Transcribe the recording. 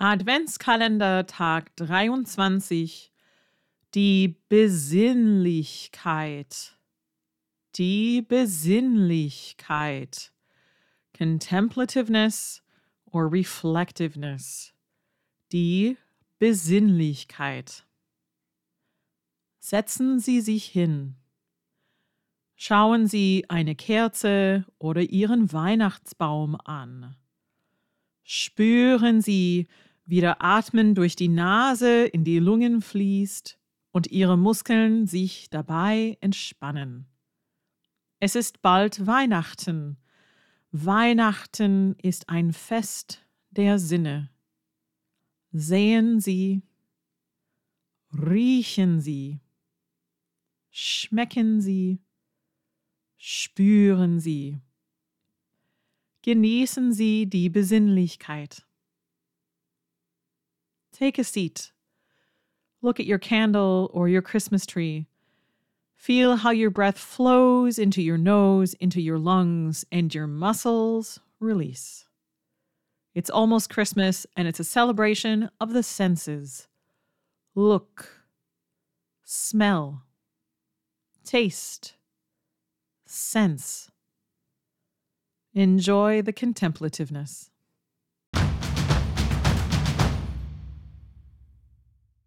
Adventskalender Tag 23 Die Besinnlichkeit. Die Besinnlichkeit. Contemplativeness or reflectiveness. Die Besinnlichkeit. Setzen Sie sich hin. Schauen Sie eine Kerze oder Ihren Weihnachtsbaum an. Spüren Sie, wie der Atmen durch die Nase in die Lungen fließt und Ihre Muskeln sich dabei entspannen. Es ist bald Weihnachten. Weihnachten ist ein Fest der Sinne. Sehen Sie, riechen Sie, schmecken Sie, spüren Sie. Genießen Sie die Besinnlichkeit. Take a seat. Look at your candle or your Christmas tree. Feel how your breath flows into your nose, into your lungs, and your muscles release. It's almost Christmas, and it's a celebration of the senses. Look, smell, taste, sense. Enjoy the contemplativeness.